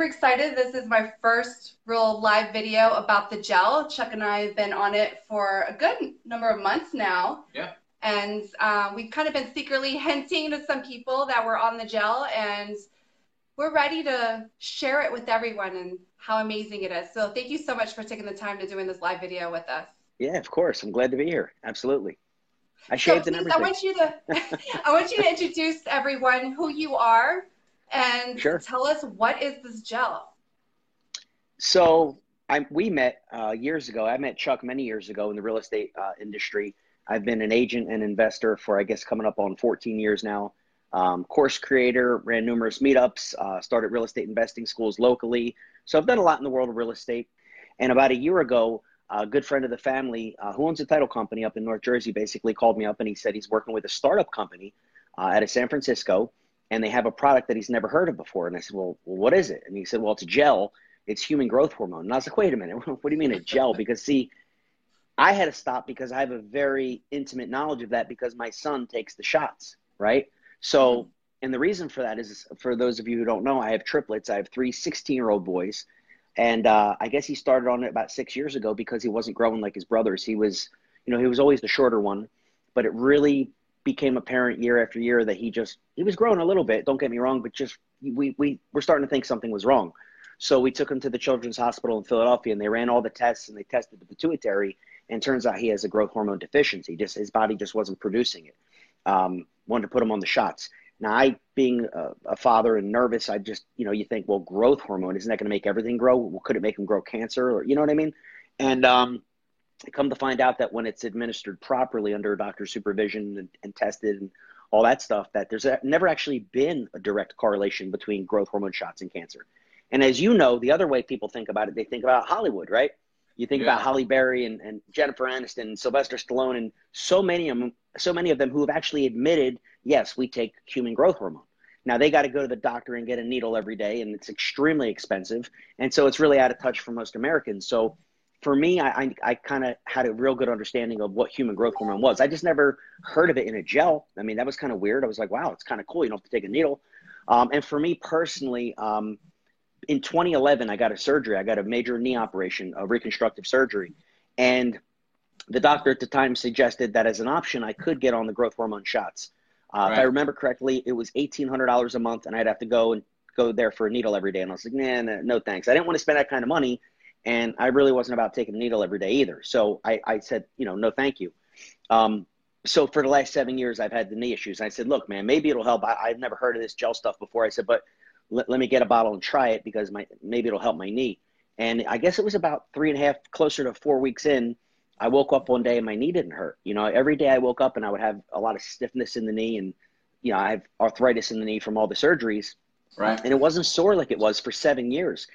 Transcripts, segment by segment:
super excited. This is my first real live video about the gel. Chuck and I have been on it for a good number of months now. Yeah. And uh, we've kind of been secretly hinting to some people that we're on the gel, and we're ready to share it with everyone and how amazing it is. So thank you so much for taking the time to doing this live video with us. Yeah, of course. I'm glad to be here. Absolutely. I shaved so and everything. I want you to I want you to introduce everyone who you are and sure. tell us what is this gel. So I, we met uh, years ago. I met Chuck many years ago in the real estate uh, industry. I've been an agent and investor for I guess coming up on 14 years now. Um, course creator, ran numerous meetups, uh, started real estate investing schools locally. So I've done a lot in the world of real estate. And about a year ago, a good friend of the family uh, who owns a title company up in North Jersey basically called me up and he said he's working with a startup company uh, out of San Francisco and they have a product that he's never heard of before. And I said, well, what is it? And he said, well, it's gel. It's human growth hormone. And I was like, wait a minute. What do you mean a gel? Because see, I had to stop because I have a very intimate knowledge of that because my son takes the shots, right? So, and the reason for that is for those of you who don't know, I have triplets. I have three 16 year old boys and uh, I guess he started on it about six years ago because he wasn't growing like his brothers. He was, you know, he was always the shorter one, but it really became apparent year after year that he just he was growing a little bit. Don't get me wrong, but just we we were starting to think something was wrong. So we took him to the Children's Hospital in Philadelphia, and they ran all the tests and they tested the pituitary, and turns out he has a growth hormone deficiency. Just his body just wasn't producing it. Um, wanted to put him on the shots. Now, I, being a, a, father and nervous, I just, you know, you think, well, growth hormone, isn't that going to make everything grow? Well, could it make him grow cancer? Or, you know what I mean? And um, come to find out that when it's administered properly under doctor supervision and, and tested and all that stuff, that there's a, never actually been a direct correlation between growth hormone shots and cancer. And as you know, the other way people think about it, they think about Hollywood, right? You think yeah. about Halle Berry and, and Jennifer Aniston and Sylvester Stallone and so many of them, so many of them who have actually admitted – yes, we take human growth hormone. Now they got to go to the doctor and get a needle every day, and it's extremely expensive, and so it's really out of touch for most Americans. So for me, I, I, I kind of had a real good understanding of what human growth hormone was. I just never heard of it in a gel. I mean, that was kind of weird. I was like, wow, it's kind of cool. You don't have to take a needle. Um, and for me personally, um, in 2011, I got a surgery. I got a major knee operation, a reconstructive surgery, and the doctor at the time suggested that as an option, I could get on the growth hormone shots. Uh, right. If I remember correctly, it was eighteen hundred dollars a month, and I'd have to go and go there for a needle every day. And I was like, nah, nah, no thanks. I didn't want to spend that kind of money, and I really wasn't about taking a needle every day either. So I, I said, you know, no, thank you. Um, so for the last seven years, I've had the knee issues. And I said, look, man, maybe it'll help. I, have never heard of this gel stuff before. I said, but let, let me get a bottle and try it because my maybe it'll help my knee. And I guess it was about three and a half, closer to four weeks in I woke up one day and my knee didn't hurt. You know, every day I woke up and I would have a lot of stiffness in the knee and, you know, I have arthritis in the knee from all the surgeries. Right. And it wasn't sore like it was for seven years.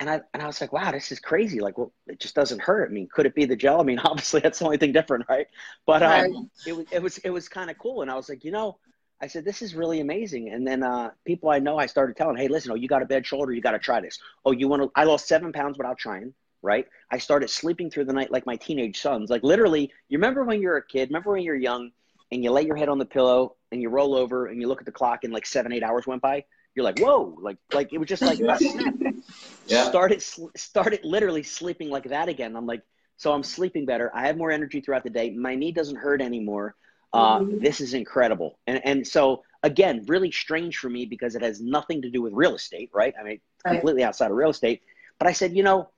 And I, and I was like, wow, this is crazy. Like, well, it just doesn't hurt. I mean, could it be the gel? I mean, obviously that's the only thing different, right? But um, right. it was, it was, it was kind of cool. And I was like, you know, I said, this is really amazing. And then uh, people I know, I started telling, hey, listen, oh, you got a bad shoulder, you got to try this. Oh, you want to? I lost seven pounds without trying right? I started sleeping through the night like my teenage sons. Like literally, you remember when you're a kid, remember when you're young and you lay your head on the pillow and you roll over and you look at the clock and like seven, eight hours went by? You're like, whoa, like, like it was just like, yeah. started, started literally sleeping like that again. I'm like, so I'm sleeping better. I have more energy throughout the day. My knee doesn't hurt anymore. Uh, mm-hmm. This is incredible. And, and so again, really strange for me because it has nothing to do with real estate, right? I mean, right. completely outside of real estate. But I said, you know,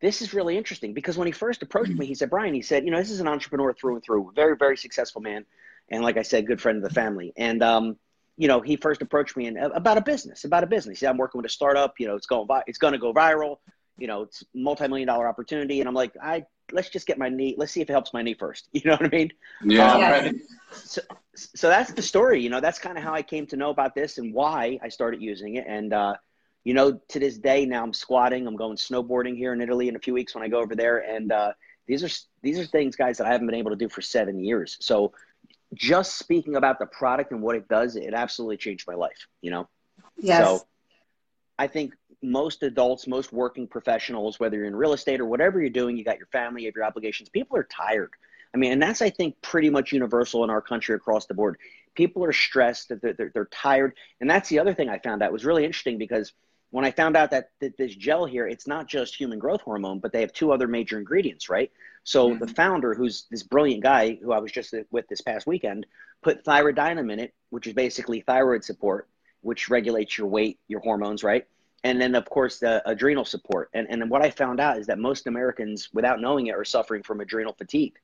this is really interesting because when he first approached me, he said, Brian, he said, you know, this is an entrepreneur through and through, very, very successful man. And like I said, good friend of the family. And, um, you know, he first approached me and uh, about a business, about a business. He said, I'm working with a startup, you know, it's going, it's going to go viral. You know, it's multi-million dollar opportunity. And I'm like, I, let's just get my knee. Let's see if it helps my knee first. You know what I mean? Yeah. Um, yeah. So, so that's the story. You know, that's kind of how I came to know about this and why I started using it. And, uh, you know, to this day now I'm squatting. I'm going snowboarding here in Italy in a few weeks when I go over there, and uh, these are these are things, guys, that I haven't been able to do for seven years. So, just speaking about the product and what it does, it absolutely changed my life. You know. Yes. So, I think most adults, most working professionals, whether you're in real estate or whatever you're doing, you got your family, you have your obligations. People are tired. I mean, and that's I think pretty much universal in our country across the board. People are stressed, they're, they're, they're tired, and that's the other thing I found out was really interesting because when I found out that, that this gel here, it's not just human growth hormone, but they have two other major ingredients, right? So mm-hmm. the founder, who's this brilliant guy who I was just with this past weekend, put thyroidinum in it, which is basically thyroid support, which regulates your weight, your hormones, right? And then, of course, the adrenal support. And, and what I found out is that most Americans, without knowing it, are suffering from adrenal fatigue.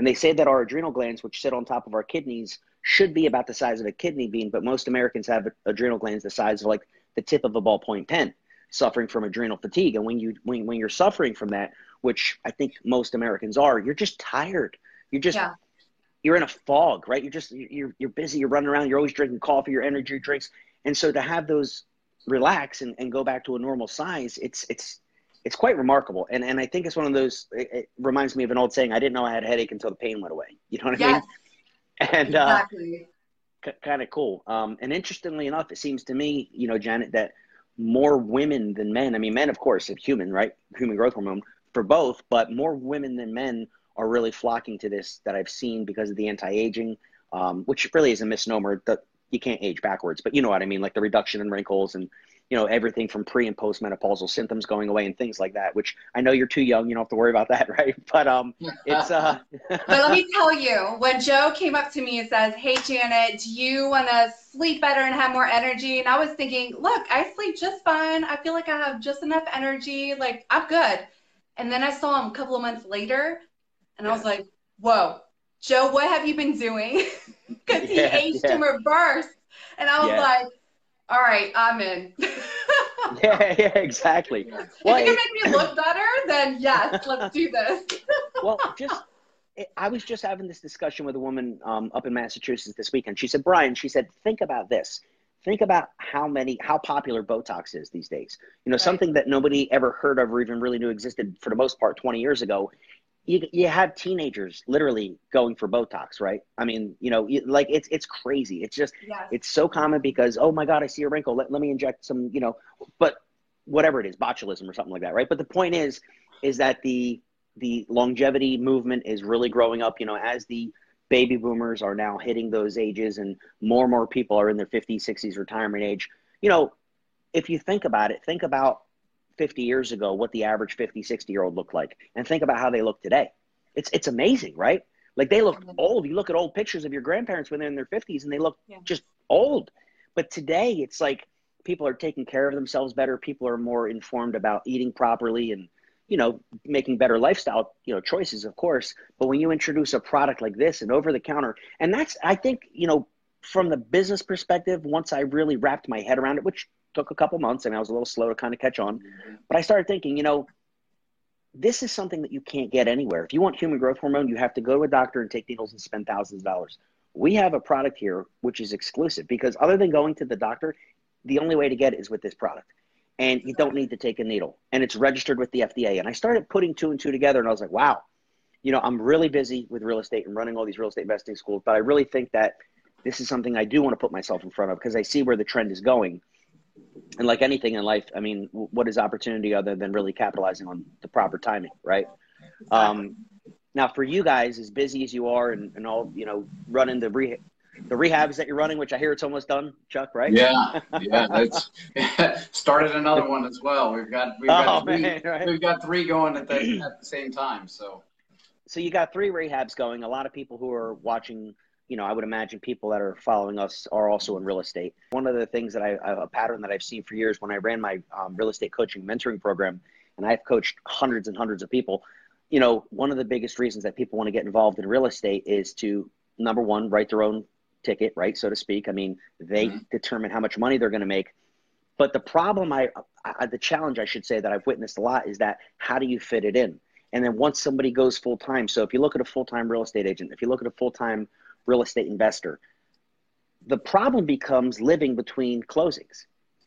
And they say that our adrenal glands, which sit on top of our kidneys, should be about the size of a kidney bean, but most Americans have adrenal glands the size of like the tip of a ballpoint pen, suffering from adrenal fatigue. And when you when, when you're suffering from that, which I think most Americans are, you're just tired. You're just yeah. you're in a fog, right? You're just you're you're busy, you're running around, you're always drinking coffee, your energy drinks. And so to have those relax and, and go back to a normal size, it's it's it's quite remarkable. And and I think it's one of those it, it reminds me of an old saying, I didn't know I had a headache until the pain went away. You know what yes. I mean? And uh, exactly. uh, kind of cool. Um, and interestingly enough, it seems to me, you know, Janet, that more women than men. I mean, men, of course, are human, right? Human growth hormone for both, but more women than men are really flocking to this that I've seen because of the anti-aging, um, which really is a misnomer. That you can't age backwards, but you know what I mean, like the reduction in wrinkles and you know everything from pre and post menopausal symptoms going away and things like that. Which I know you're too young, you don't have to worry about that, right? But um, it's uh. but let me tell you, when Joe came up to me and says, "Hey Janet, do you want to sleep better and have more energy?" and I was thinking, "Look, I sleep just fine. I feel like I have just enough energy. Like I'm good." And then I saw him a couple of months later, and I was like, "Whoa, Joe, what have you been doing?" Because he yeah, aged yeah. in reverse, and I was yeah. like, "All right, I'm in." yeah, yeah, exactly. If well, it can make me look better, then yes, let's do this. well, just I was just having this discussion with a woman um, up in Massachusetts this weekend. She said, Brian, she said, think about this think about how many how popular botox is these days you know right. something that nobody ever heard of or even really knew existed for the most part 20 years ago you, you have teenagers literally going for botox right? I mean you know like it's it's crazy. It's just yes. it's so common because oh my god i see a wrinkle. Let, let me inject some you know but whatever it is botulism or something like that right? But the point is is that the the longevity movement is really growing up you know as the baby boomers are now hitting those ages and more and more people are in their 50s 60s retirement age. You know if you think about it think about 50 years ago what the average 50 60 year old looked like. And think about how they look today. It's it's amazing right? Like they look old. You look at old pictures of your grandparents when they're in their 50s and they look yeah. just old. But today it's like people are taking care of themselves better. People are more informed about eating properly and you know, making better lifestyle, you know, choices, of course. But when you introduce a product like this and over the counter, and that's, I think, you know, from the business perspective, once I really wrapped my head around it, which took a couple months, and I was a little slow to kind of catch on, mm-hmm. but I started thinking, you know, this is something that you can't get anywhere. If you want human growth hormone, you have to go to a doctor and take needles and spend thousands of dollars. We have a product here which is exclusive because other than going to the doctor, the only way to get it is with this product and you don't need to take a needle and it's registered with the FDA. And I started putting two and two together and I was like, wow, you know, I'm really busy with real estate and running all these real estate investing schools, but I really think that this is something I do want to put myself in front of because I see where the trend is going. And like anything in life, I mean, what is opportunity other than really capitalizing on the proper timing, right? Um, now, for you guys, as busy as you are and, and all, you know, running the re- the rehabs that you're running, which I hear it's almost done, Chuck, right? Yeah, yeah. That's started another one as well. We've got we've got, oh, three, man, right? we've got three going at the at the same time. So, so you got three rehabs going. A lot of people who are watching, you know, I would imagine people that are following us are also in real estate. One of the things that I a pattern that I've seen for years when I ran my um, real estate coaching mentoring program, and I've coached hundreds and hundreds of people. You know, one of the biggest reasons that people want to get involved in real estate is to number one, write their own ticket, right, so to speak. I mean, they mm-hmm. determine how much money they're going to make. But the problem, I, I, the challenge, I should say, that I've witnessed a lot is that how do you fit it in? And then once somebody goes full time, so if you look at a full time real estate agent, if you look at a full time real estate investor, the problem becomes living between closings.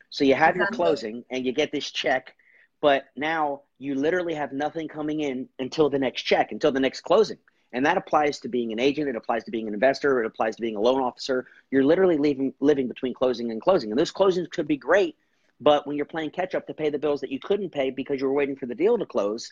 So you have your closing and you get this check, but now you literally have nothing coming in until the next check, until the next closing. And that applies to being an agent, it applies to being an investor, it applies to being a loan officer. You're literally leaving, living between closing and closing. And those closings could be great, but when you're playing catch up to pay the bills that you couldn't pay because you were waiting for the deal to close,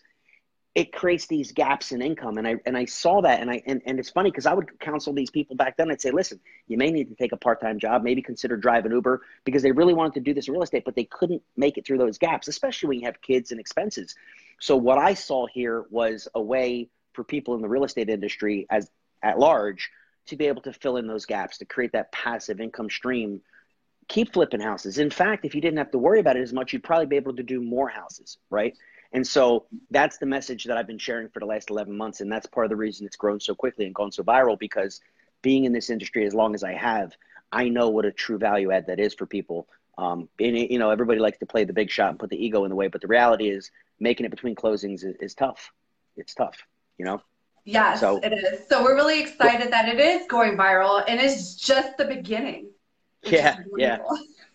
it creates these gaps in income. And i and i saw that and i and, and it's funny because i would counsel these people back then. I'd say listen you may need to take a part-time job maybe consider driving uber because they really wanted to do this real estate but they couldn't make it through those gaps especially when you have kids and expenses. So what i saw here was a way for people in the real estate industry as at large to be able to fill in those gaps to create that passive income stream. Keep flipping houses. In fact if you didn't have to worry about it as much you'd probably be able to do more houses right and so that's the message that I've been sharing for the last 11 months. And that's part of the reason it's grown so quickly and gone so viral because being in this industry as long as I have, I know what a true value add that is for people. Um, and, you know, everybody likes to play the big shot and put the ego in the way, but the reality is making it between closings is, is tough. It's tough, you know? Yes, so, it is. So we're really excited that it is going viral and it's just the beginning. Yeah, yeah.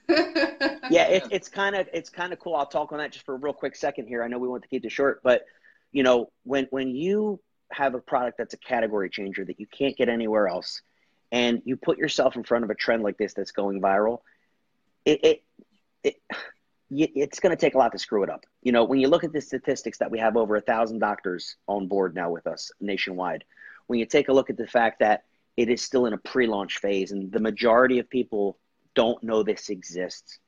yeah, it, it's kind of it's kind of cool. I'll talk on that just for a real quick second here. I know we want to keep this short, but you know, when when you have a product that's a category changer that you can't get anywhere else, and you put yourself in front of a trend like this that's going viral, it, it, it it's going to take a lot to screw it up. You know, when you look at the statistics that we have over a thousand doctors on board now with us nationwide, when you take a look at the fact that it is still in a pre-launch phase and the majority of people don't know this exists.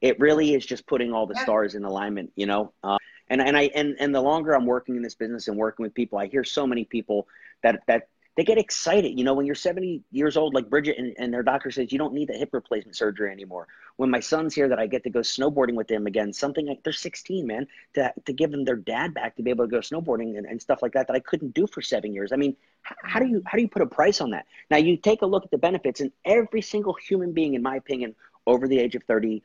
It really is just putting all the yeah. stars in alignment, you know. Uh, and and I and and the longer I'm working in this business and working with people, I hear so many people that that they get excited. You know, when you're 70 years old, like Bridget, and, and their doctor says you don't need the hip replacement surgery anymore. When my son's here, that I get to go snowboarding with them again, something like they're 16, man, to, to give them their dad back to be able to go snowboarding and, and stuff like that that I couldn't do for seven years. I mean, how do you how do you put a price on that? Now you take a look at the benefits, and every single human being, in my opinion, over the age of 30,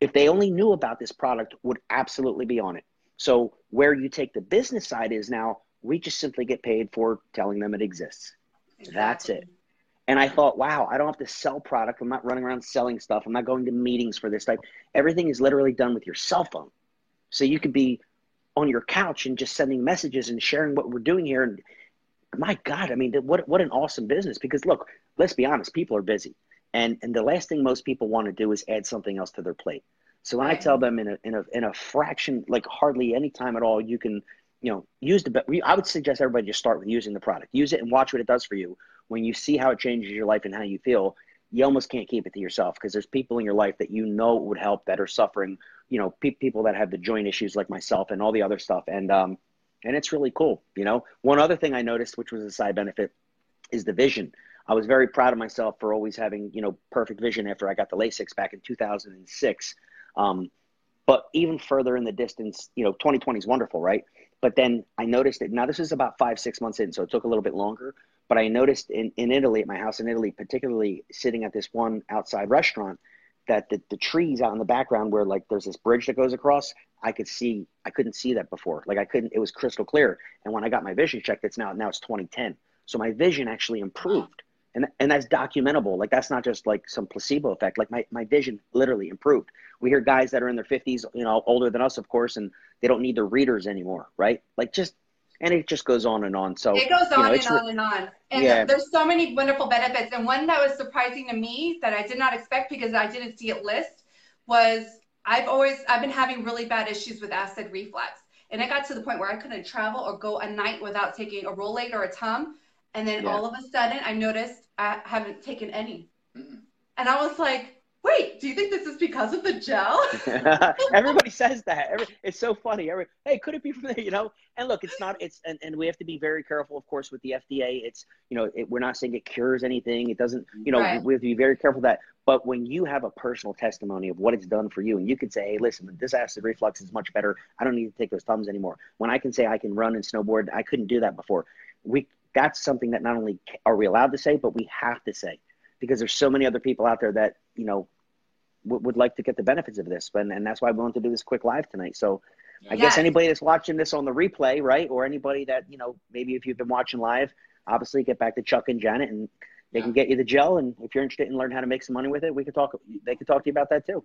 if they only knew about this product, would absolutely be on it. So where you take the business side is now we just simply get paid for telling them it exists. Exactly. That's it. And I thought, wow, I don't have to sell product. I'm not running around selling stuff. I'm not going to meetings for this type. Everything is literally done with your cell phone. So you could be on your couch and just sending messages and sharing what we're doing here. And my God, I mean, what what an awesome business. Because look, let's be honest, people are busy. And and the last thing most people want to do is add something else to their plate. So when I tell them in a in a in a fraction, like hardly any time at all, you can, you know, use the. I would suggest everybody just start with using the product. Use it and watch what it does for you. When you see how it changes your life and how you feel, you almost can't keep it to yourself because there's people in your life that you know would help that are suffering. You know, pe- people that have the joint issues like myself and all the other stuff. And um, and it's really cool. You know, one other thing I noticed, which was a side benefit, is the vision. I was very proud of myself for always having, you know, perfect vision after I got the LASIK back in 2006. Um, but even further in the distance, you know, 2020 is wonderful, right? But then I noticed it. Now this is about five, six months in, so it took a little bit longer. But I noticed in, in Italy, at my house in Italy, particularly sitting at this one outside restaurant, that the, the trees out in the background where like there's this bridge that goes across, I could see I couldn't see that before. Like I couldn't, it was crystal clear. And when I got my vision checked, it's now now it's 2010. So my vision actually improved and and that's documentable. Like that's not just like some placebo effect. Like my, my vision literally improved. We hear guys that are in their 50s you know older than us of course and they don't need their readers anymore right? Like just and it just goes on and on. So it goes on know, and on and on. And yeah. there's so many wonderful benefits. And one that was surprising to me that i did not expect because i didn't see it list was i've always i've been having really bad issues with acid reflux. And it got to the point where i couldn't travel or go a night without taking a Rolaid or a tum and then yeah. all of a sudden, I noticed I haven't taken any. Mm-mm. And I was like, wait, do you think this is because of the gel? Everybody says that. Every, it's so funny. Every, hey, could it be from there? You know? And look, it's not, it's, and, and we have to be very careful, of course, with the FDA. It's, you know, it, we're not saying it cures anything. It doesn't, you know, right. we have to be very careful that. But when you have a personal testimony of what it's done for you, and you can say, hey, listen, this acid reflux is much better. I don't need to take those Tums anymore. When I can say I can run and snowboard, I couldn't do that before. We, that's something that not only are we allowed to say, but we have to say because there's so many other people out there that, you know, w- would like to get the benefits of this. But, and that's why we want to do this quick live tonight. So I yes. guess anybody that's watching this on the replay, right? Or anybody that, you know, maybe if you've been watching live, obviously get back to Chuck and Janet and they yeah. can get you the gel. And if you're interested in learning how to make some money with it, we could talk, they could talk to you about that too.